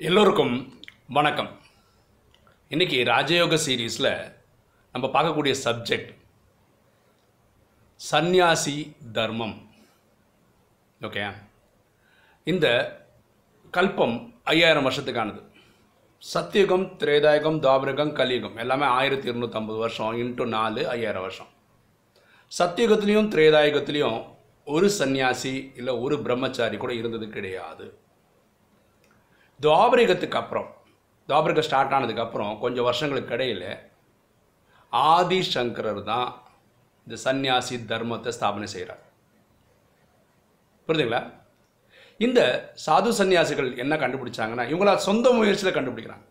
எல்லோருக்கும் வணக்கம். இன்னைக்கு ராஜயோக சீரீஸில் நம்ம பார்க்கக்கூடிய சப்ஜெக்ட் சந்நியாசி தர்மம். ஓகே இந்த கல்பம் ஐயாயிரம் வருஷத்துக்கானது. சத்தியுகம் திரேதாயுகம் தாபரகம் கலியுகம். எல்லாமே ஆயிரத்தி இருநூற்றம்பது வருஷம் இன்ட்டு நாலு ஐயாயிரம் வருஷம். சத்தியுகத்துலேயும் திரேதாயுகத்துலேயும் ஒரு சந்நியாசி இல்லை ஒரு பிரம்மச்சாரி கூட இருந்தது கிடையாது. துவாபரிகத்துக்கு அப்புறம் துவாபரிகம் ஸ்டார்ட் ஆனதுக்கு அப்புறம் கொஞ்சம் வருஷங்களுக்கு இடையில ஆதி சங்கரர் தான் இந்த சந்நியாசி தர்மத்தை ஸ்தாபனை செய்கிறார் புரியுதுங்களா? இந்த சாது சந்நியாசிகள் என்ன கண்டுபிடிச்சாங்கன்னா இவங்களா சொந்த முயற்சியில் கண்டுபிடிக்கிறாங்க.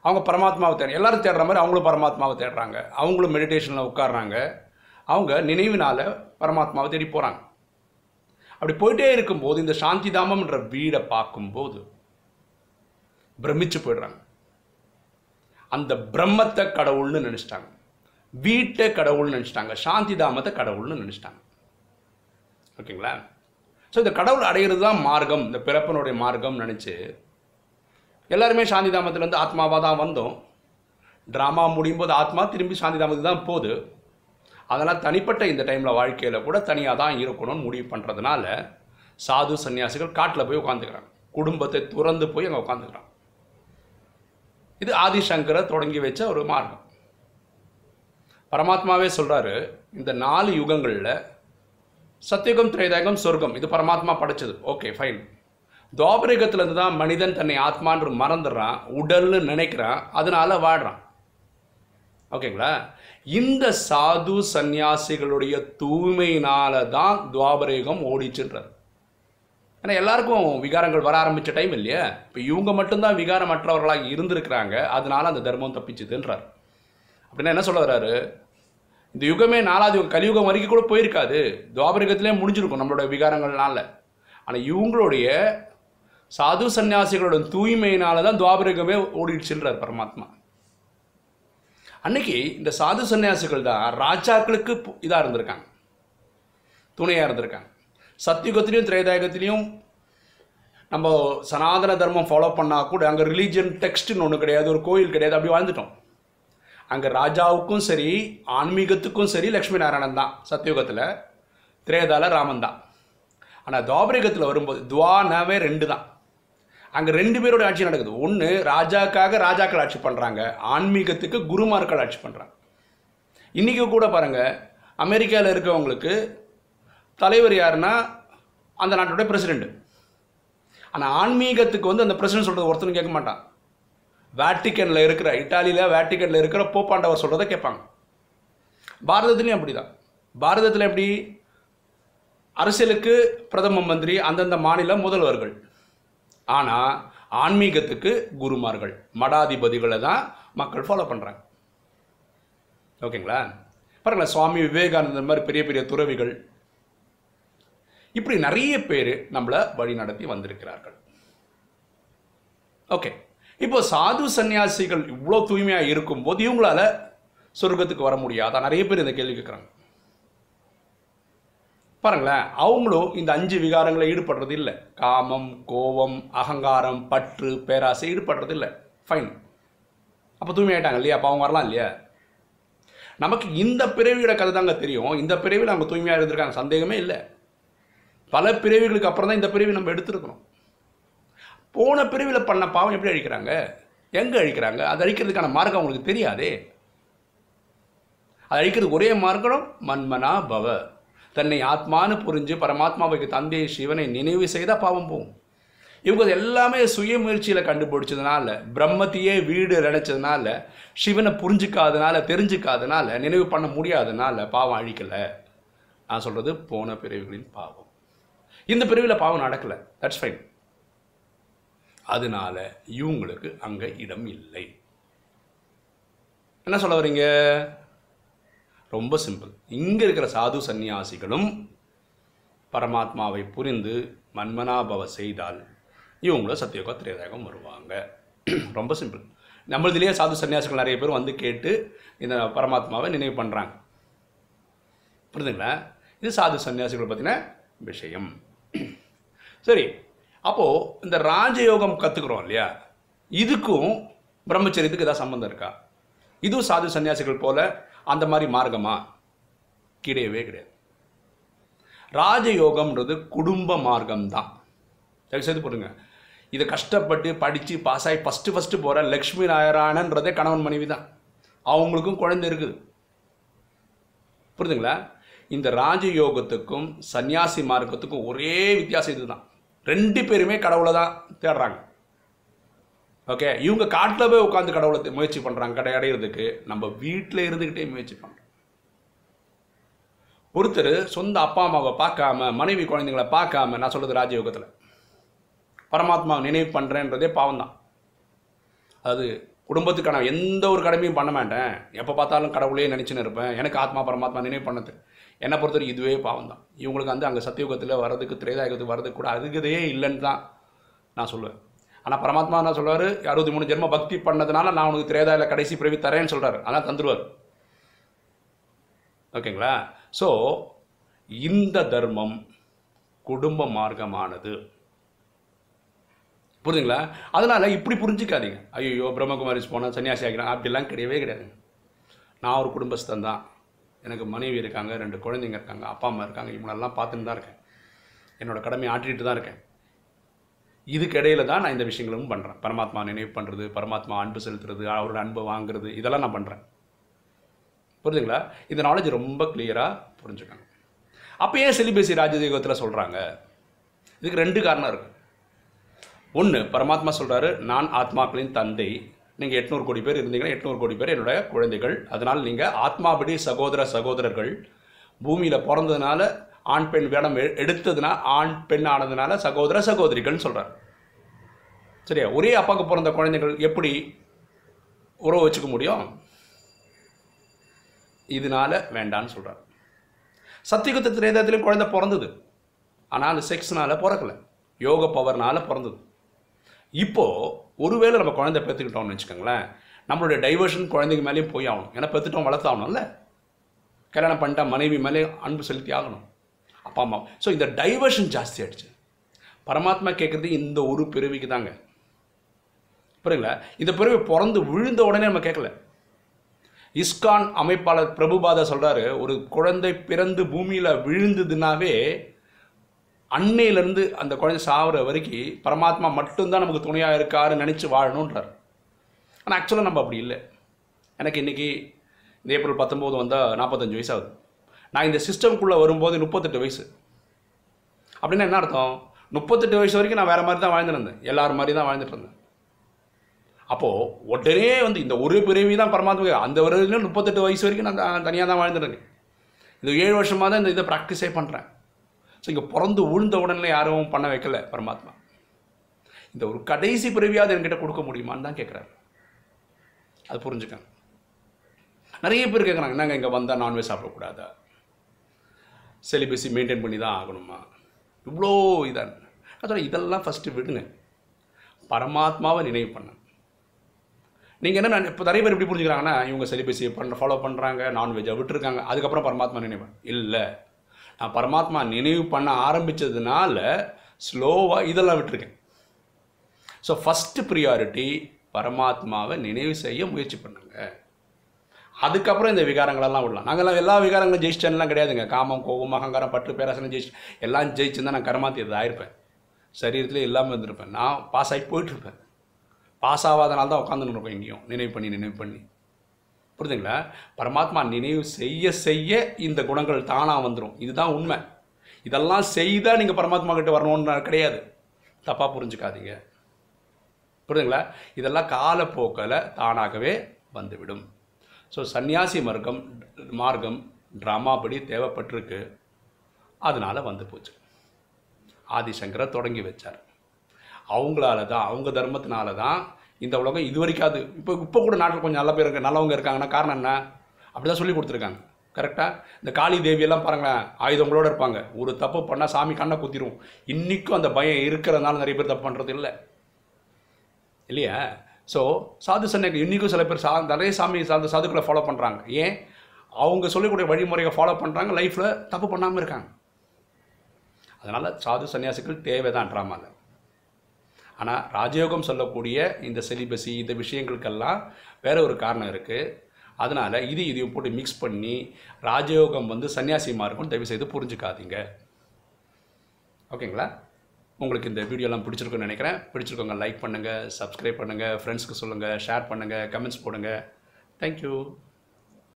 அவங்க பரமாத்மாவை தேட எல்லாரும் தேடுற மாதிரி அவங்களும் பரமாத்மாவை தேடுறாங்க. அவங்களும் மெடிடேஷனில் உட்காடுறாங்க அவங்க நினைவினால் பரமாத்மாவை தேடி போகிறாங்க அப்படி போயிட்டே இருக்கும்போது இந்த சாந்தி தாமம்ன்ற வீடை பார்க்கும்போது பிரமிச்சு போயிடுறாங்க. அந்த பிரம்மத்தை கடவுள்னு நினச்சிட்டாங்க. வீட்டை கடவுள்னு நினச்சிட்டாங்க. சாந்தி தாமத்தை கடவுள்னு நினச்சிட்டாங்க. ஓகேங்களா? ஸோ இந்த கடவுள் அடையிறது தான் மார்க்கம். இந்த பிறப்பனுடைய மார்க்கம் நினச்சி எல்லாருமே சாந்தி தாமத்துலேருந்து ஆத்மாவாக தான் வந்தோம். ட்ராமா முடியும் போது ஆத்மா திரும்பி சாந்தி தாமத்துக்கு தான் போகுது. அதனால் தனிப்பட்ட இந்த டைமில் வாழ்க்கையில் கூட தனியாக தான் இருக்கணும்னு முடிவு பண்ணுறதுனால சாது சன்னியாசிகள் காட்டில் போய் உட்காந்துக்கிறாங்க குடும்பத்தை துறந்து போய் அங்கே உட்காந்துக்கிறாங்க இது ஆதிசங்கரை தொடங்கி வச்ச ஒரு மார்க்கம். பரமாத்மாவே சொல்கிறாரு இந்த நாலு யுகங்களில் சத்தியுகம் திரைதாயகம் சொர்க்கம் இது பரமாத்மா படைச்சது. ஓகே ஃபைன் துவாபரிகத்துலேருந்து தான் மனிதன் தன்னை ஆத்மான்று மறந்துடுறான் உடல்னு நினைக்கிறான் அதனால் வாடுறான். ஓகேங்களா? இந்த சாது சந்நியாசிகளுடைய தூய்மையினால தான் துவாபரேகம் ஓடிச்சுன்றது ஏன்னா எல்லாருக்கும் விகாரங்கள் வர ஆரம்பித்த டைம் இல்லையா? இப்போ இவங்க மட்டும்தான் விகாரம் மற்றவர்களாக இருந்திருக்கிறாங்க. அதனால அந்த தர்மம் தப்பிச்சுதுன்றார். அப்படின்னா என்ன சொல்ல வர்றாரு? இந்த யுகமே நாலாவது யுகம் கலியுகம் வரைக்கும் கூட போயிருக்காது. துவாபரிகத்திலே முடிஞ்சிருக்கும் நம்மளோட விகாரங்கள்னால. ஆனால் இவங்களுடைய சாது சன்னியாசிகளோட தூய்மையினால தான் துவாபரிகமே ஓடிடுச்சுன்றார் பரமாத்மா. அன்னைக்கு இந்த சாது சன்னியாசிகள் தான் ராஜாக்களுக்கு இதாக இருந்திருக்காங்க. துணையாக இருந்திருக்காங்க. சத்தியுகத்திலையும் திரேதாயுகத்திலையும் நம்ம சனாதன தர்மம் ஃபாலோ பண்ணால் கூட அங்கே ரிலீஜியன் டெக்ஸ்ட்னு ஒன்று கிடையாது ஒரு கோயில் கிடையாது அப்படி வாழ்ந்துட்டோம். அங்கே ராஜாவுக்கும் சரி ஆன்மீகத்துக்கும் சரி லக்ஷ்மி நாராயணன் தான் சத்தியுகத்தில் திரேதால ராமன் தான். ஆனால் துவாபரிகத்தில் வரும்போது துவானாவே ரெண்டு தான். அங்கே ரெண்டு பேரோட ஆட்சி நடக்குது. ஒன்று ராஜாக்காக ராஜாக்கள் ஆட்சி பண்ணுறாங்க ஆன்மீகத்துக்கு குருமார்கள் ஆட்சி பண்ணுறாங்க இன்றைக்கி கூட பாருங்கள் அமெரிக்காவில் இருக்கவங்களுக்கு தலைவர் யாருன்னா அந்த நாட்டோட பிரசிடெண்ட் ஆனால் ஆன்மீகத்துக்கு வந்து அந்த பிரசிடென்ட் சொல்கிறது ஒருத்தனும் கேட்க மாட்டான். வேட்டிக்கனில் இருக்கிற இட்டாலியில் வேட்டிக்கனில் இருக்கிற போப்பாண்டவர் சொல்கிறத கேட்பாங்க. பாரதத்துலேயும் அப்படி தான் பாரதத்தில் எப்படி? அரசியலுக்கு பிரதம மந்திரி அந்தந்த மாநில முதல்வர்கள். ஆனால் ஆன்மீகத்துக்கு குருமார்கள் மடாதிபதிகளை தான் மக்கள் ஃபாலோ பண்ணுறாங்க ஓகேங்களா? பாருங்களேன் சுவாமி விவேகானந்தர் மாதிரி பெரிய பெரிய துறவிகள். இப்படி நிறைய பேர் நம்மளை வழி நடத்தி வந்திருக்கிறார்கள். ஓகே. இப்போ சாது சன்னியாசிகள் இவ்வளோ தூய்மையாக இருக்கும்போது இவங்களால சொர்க்கத்துக்கு வர முடியாதா? நிறைய பேர் இந்த கேள்வி கேட்குறாங்க பாருங்களேன் அவங்களும் இந்த அஞ்சு விகாரங்களை ஈடுபடுறது இல்லை. காமம் கோபம் அகங்காரம் பற்று பேராசை ஈடுபடுறது இல்லை. ஃபைன் அப்போ தூய்மையாயிட்டாங்க இல்லையா? அப்போ அவங்க வரலாம் இல்லையா? நமக்கு இந்த பிறவியோட கதை தாங்க தெரியும். இந்த பிறவியில் அவங்க தூய்மையாக இருந்திருக்காங்க. சந்தேகமே இல்லை. பல பிறவிகளுக்கு அப்புறம் தான் இந்த பிறவி நம்ம எடுத்துருக்கணும். போன பிறவியில் பண்ண பாவம் எப்படி அழிக்கிறாங்க? எங்கே அழிக்கிறாங்க? அது அழிக்கிறதுக்கான மார்க்கம் அவங்களுக்கு தெரியாதே. அது அழிக்கிறதுக்கு ஒரே மார்க்கம் மன்மனா பவ தன்னை ஆத்மானு புரிஞ்சு பரமாத்மாவுக்கு தந்தை சிவனை நினைவு செய்தால் பாவம் போகும். இவங்க எல்லாமே சுய முயற்சியில் கண்டுபிடிச்சதுனால பிரம்மத்தையே வீடு நினைச்சதுனால சிவனை புரிஞ்சுக்காதனால தெரிஞ்சுக்காதனால நினைவு பண்ண முடியாதனால பாவம் அழிக்கலை. நான் சொல்கிறது போன பிறவிகளின் பாவம். இந்த பிரிவில் பாவம் நடக்கலை. தட்ஸ் ஃபைன் அதனால இவங்களுக்கு அங்கே இடம் இல்லை. என்ன சொல்ல வரீங்க? ரொம்ப சிம்பிள். இங்கே இருக்கிற சாது சந்நியாசிகளும் பரமாத்மாவை புரிந்து மன்மனாபவ செய்தால் இவங்களும் சத்தியோக திரேதாயகம் வருவாங்க. ரொம்ப சிம்பிள். நம்மளதுலேயே சாது சன்னியாசிகள் நிறைய பேர் வந்து கேட்டு இந்த பரமாத்மாவை நினைவு பண்ணுறாங்க புரிதுங்களா இது சாது சன்னியாசிகள் பற்றின விஷயம். சரி அப்போது இந்த ராஜயோகம் கற்றுக்குறோம் இல்லையா? இதுக்கும் பிரம்மச்சரியத்துக்கு ஏதாவது சம்மந்தம் இருக்கா? இதுவும் சாது சன்னியாசிகள் போல அந்த மாதிரி மார்க்கமா? கிடையவே கிடையாது. ராஜயோகம்ன்றது குடும்ப மார்க்கம் தான் தயவுசெய்து போடுங்க இதை கஷ்டப்பட்டு படித்து பாஸ் ஆகி ஃபஸ்ட்டு ஃபஸ்ட்டு போகிற லக்ஷ்மி நாராயணன்றதே கணவன் மனைவி தான் அவங்களுக்கும் குழந்தை இருக்குது. புரியுதுங்களா? இந்த ராஜயோகத்துக்கும் சன்னியாசி மார்க்கத்துக்கும் ஒரே வித்தியாசம் இதுதான். ரெண்டு பேருமே கடவுளை தான் தேடுறாங்க. ஓகே இவங்க காட்டில் போய் உட்காந்து கடவுளை முயற்சி பண்ணுறாங்க கடை அடையிறதுக்கு. நம்ம வீட்டில் இருந்துக்கிட்டே முயற்சி பண்ணுறோம் ஒருத்தர் சொந்த அப்பா அம்மாவை பார்க்காம மனைவி குழந்தைங்களை பார்க்காம நான் சொல்கிறது ராஜயோகத்தில். பரமாத்மாவை நினைவு பண்ணுறேன்றதே பாவம் தான் அது குடும்பத்துக்கான எந்த ஒரு கடமையும் பண்ண மாட்டேன். எப்போ பார்த்தாலும் கடவுளே நினச்சின்னு இருப்பேன். எனக்கு ஆத்மா பரமாத்மா நினைவு பண்ணது. என்னை பொறுத்தவரை இதுவே பாவம் தான் இவங்களுக்கு வந்து அங்கே சத்தியுகத்தில் வர்றதுக்கு திரேதாயுகத்துக்கு வர்றதுக்கு கூட அருகதையே இல்லைன்னு தான் நான் சொல்லுவேன். ஆனால் பரமாத்மா என்ன சொல்வார் அறுபத்தி மூணு ஜென்ம பக்தி பண்ணதுனால நான் உனக்கு திரேதாயில கடைசி பிறவி தரேன்னு சொல்கிறார் அதான் தந்துடுவார் ஓகேங்களா? ஸோ இந்த தர்மம் குடும்ப மார்க்கமானது. புரியுதுங்களா அதனால் இப்படி புரிஞ்சுக்காதீங்க. ஐயோ பிரம்மகுமாரிஸ் போனால் சன்னியாசி ஆகிறான். அப்படிலாம் கிடையவே கிடையாது. நான் ஒரு குடும்பஸ்தன் தான். எனக்கு மனைவி இருக்காங்க ரெண்டு குழந்தைங்க இருக்காங்க அப்பா அம்மா இருக்காங்க. இவங்களெல்லாம் பார்த்துட்டு தான் இருக்கேன். என்னோடய கடமையை ஆற்றிட்டு தான் இருக்கேன். இதுக்கு இடையில தான் நான் இந்த விஷயங்களும் பண்ணுறேன் பரமாத்மா நினைவு பண்ணுறது பரமாத்மா அன்பு செலுத்துறது அவரோட அன்பை வாங்குறது இதெல்லாம் நான் பண்ணுறேன் புரிஞ்சுங்களா? இந்த நாலேஜ் ரொம்ப கிளியராக புரிஞ்சுக்கணும். அப்போ ஏன் செலிபேசி ராஜதீகத்தில் சொல்கிறாங்க இதுக்கு ரெண்டு காரணம் இருக்குது ஒன்று பரமாத்மா சொல்கிறாரு நான் ஆத்மாக்களின் தந்தை. நீங்கள் எட்நூறு கோடி பேர் இருந்தீங்கன்னா எட்நூறு கோடி பேர் என்னோட குழந்தைகள். அதனால் நீங்கள் ஆத்மாபடி சகோதர சகோதரர்கள். பூமியில் பிறந்ததுனால ஆண் பெண் வேடம் எ- எடுத்ததுனா ஆண் பெண் ஆனதுனால சகோதர சகோதரிகள்னு சொல்கிறார் சரியா? ஒரே அப்பாவுக்கு பிறந்த குழந்தைகள் எப்படி உறவு வச்சுக்க முடியும்? இதனால வேண்டான்னு சொல்கிறார் சத்தியகுத்த திரேதத்திலையும் குழந்தை பிறந்தது. ஆனால் செக்ஸ்னால் பிறக்கல. யோக பவர்னால் பிறந்தது. இப்போது ஒருவேளை நம்ம குழந்தை பெற்றுக்கிட்டோம்னு வச்சுக்கோங்களேன் நம்மளுடைய டைவர்ஷன் குழந்தைங்க மேலேயும் போய் ஆகணும். ஏன்னா பெற்றுட்டோம் வளர்த்தாகணும்ல. கல்யாணம் பண்ணிட்டா மனைவி மேலே அன்பு செலுத்தி ஆகணும். அப்பா அம்மா. ஸோ இந்த டைவர்ஷன் ஜாஸ்தி ஆயிடுச்சு. பரமாத்மா கேட்குறது இந்த ஒரு பிறவிக்கு தாங்க. புரியுங்களா இந்த பிறவி பிறந்து விழுந்த உடனே நம்ம கேட்கல இஸ்கான் அமைப்பாளர் பிரபுபாதா சொல்கிறாரு ஒரு குழந்தை பிறந்து பூமியில் விழுந்ததுனாவே அன்னையிலேருந்து அந்த குழந்தை சாகிற வரைக்கும் பரமாத்மா மட்டும்தான் நமக்கு துணையாக இருக்காருன்னு நினச்சி வாழணுன்றார் ஆனால் ஆக்சுவலாக நம்ம அப்படி இல்லை. எனக்கு இன்றைக்கி இந்த ஏப்ரல் பத்தொம்போது வந்தால் நாற்பத்தஞ்சு வயசாகுது நான் இந்த சிஸ்டம்குள்ளே வரும்போது முப்பத்தெட்டு வயசு. அப்படின்னா என்ன அர்த்தம்? முப்பத்தெட்டு வயசு வரைக்கும் நான் வேறு மாதிரி தான் வாழ்ந்துருந்தேன். இருந்தேன் எல்லாரும் மாதிரி தான் வாழ்ந்துட்டு இருந்தேன். அப்போது உடனே வந்து இந்த ஒரு பிறவி தான் பரமாத்மா அந்த வரையிலும் முப்பத்தெட்டு வயசு வரைக்கும் நான் தனியாக தான் வாழ்ந்துருக்கேன் இந்த ஏழு வருஷமாக தான் இந்த இதை ப்ராக்டிஸே பண்ணுறேன் ஸோ இங்கே பிறந்து உழுந்த உடனே யாரும் பண்ண வைக்கல பரமாத்மா. இந்த ஒரு கடைசி பிறவியாவது என்கிட்ட கொடுக்க முடியுமான்னு தான் கேட்குறாரு அது புரிஞ்சுக்கங்க. நிறைய பேர் கேட்குறாங்க என்னங்க இங்கே வந்தால் நான்வெஜ் சாப்பிடக்கூடாதா? செலிபஸி மெயின்டைன் பண்ணி தான் ஆகணுமா? இவ்வளோ இதான் அதோட இதெல்லாம் ஃபஸ்ட்டு விடுங்க. பரமாத்மாவை நினைவு பண்ண நீங்கள் என்ன இப்போ நிறைய பேர் எப்படி புரிஞ்சுக்கிறாங்கன்னா இவங்க செலிபஸி பண்ண ஃபாலோ பண்ணுறாங்க நான்வெஜ்ஜை விட்டுருக்காங்க அதுக்கப்புறம் பரமாத்மா நினைவு இல்லை. நான் பரமாத்மா நினைவு பண்ண ஆரம்பித்ததுனால ஸ்லோவாக இதெல்லாம் விட்டுருக்கேன். ஸோ ஃபஸ்ட்டு ப்ரியாரிட்டி பரமாத்மாவை நினைவு செய்ய முயற்சி பண்ணுங்கள் அதுக்கப்புறம் இந்த விகாரங்களெல்லாம் விடலாம். நாங்கள்லாம் எல்லா விகாரங்களும் ஜெயிச்சிட்டேன்லாம் கிடையாதுங்க. காமம் கோபம் அகங்காரம் பற்று பேராசனம் ஜெயிச்சு எல்லாம் ஜெயிச்சுருந்தா நான் கர்மாத்தியது ஆயிருப்பேன். சரீரத்தில் இல்லாமல் இருந்திருப்பேன். நான் பாஸ் ஆகி போயிட்டுருப்பேன். பாஸ் ஆகாதனால தான் உட்காந்துன்னு இருப்பேன் எங்கேயும். நினைவு பண்ணி நினைவு பண்ணி. புரியுதுங்களா பரமாத்மா நினைவு செய்ய செய்ய இந்த குணங்கள் தானாக வந்துடும் இதுதான் உண்மை. இதெல்லாம் செய்தால் நீங்கள் பரமாத்மா கிட்ட வரணும்னு கிடையாது. தப்பாக புரிஞ்சுக்காதீங்க. புரியுதுங்களா இதெல்லாம் காலப்போக்கில் தானாகவே வந்துவிடும். ஸோ சந்நியாசி மார்க்கம் மார்க்கம் ட்ராமா படி தேவைப்பட்டிருக்கு. அதனால் வந்து போச்சு. ஆதிசங்கரை தொடங்கி வச்சார். அவங்களால தான் அவங்க தர்மத்தினால தான் இந்த உலகம் இது வரைக்கும் அது இப்போ இப்போ கூட நாட்டில் கொஞ்சம் நல்ல பேர் இருக்கு நல்லவங்க இருக்காங்கன்னா காரணம் என்ன? அப்படி தான் சொல்லி கொடுத்துருக்காங்க. கரெக்டாக இந்த காளி தேவியெல்லாம் பாருங்களேன் ஆயுதங்களோடு இருப்பாங்க. ஒரு தப்பு பண்ணால் சாமி கண்ணை குத்திரும். இன்றைக்கும் அந்த பயம் இருக்கிறதுனால நிறைய பேர் தப்பு பண்ணுறது இல்லை. இல்லையா? ஸோ சாது சன்னிக்கு இன்றைக்கும் சில பேர் சா நிறைய சாமி சார்ந்த சாதுக்களை ஃபாலோ பண்ணுறாங்க ஏன்? அவங்க சொல்லக்கூடிய வழிமுறையை ஃபாலோ பண்ணுறாங்க லைஃப்பில் தப்பு பண்ணாமல் இருக்காங்க. அதனால் சாது சன்னியாசிகள் தேவைதான் ட்ராமாவில் ஆனால் ராஜயோகம் சொல்லக்கூடிய இந்த செலிபஸி இந்த விஷயங்களுக்கெல்லாம் வேற ஒரு காரணம் இருக்குது அதனால் இது இதையும் போட்டு மிக்ஸ் பண்ணி ராஜயோகம் வந்து சன்னியாசிமா இருக்கும் தயவு செய்து புரிஞ்சுக்காதீங்க ஓகேங்களா உங்களுக்கு இந்த வீடியோலாம் பிடிச்சிருக்குன்னு நினைக்கிறேன். பிடிச்சிருக்கோங்க லைக் பண்ணுங்கள் சப்ஸ்கிரைப் பண்ணுங்கள் ஃப்ரெண்ட்ஸ்க்கு சொல்லுங்கள் ஷேர் பண்ணுங்கள் கமெண்ட்ஸ் போடுங்கள் தேங்க்யூ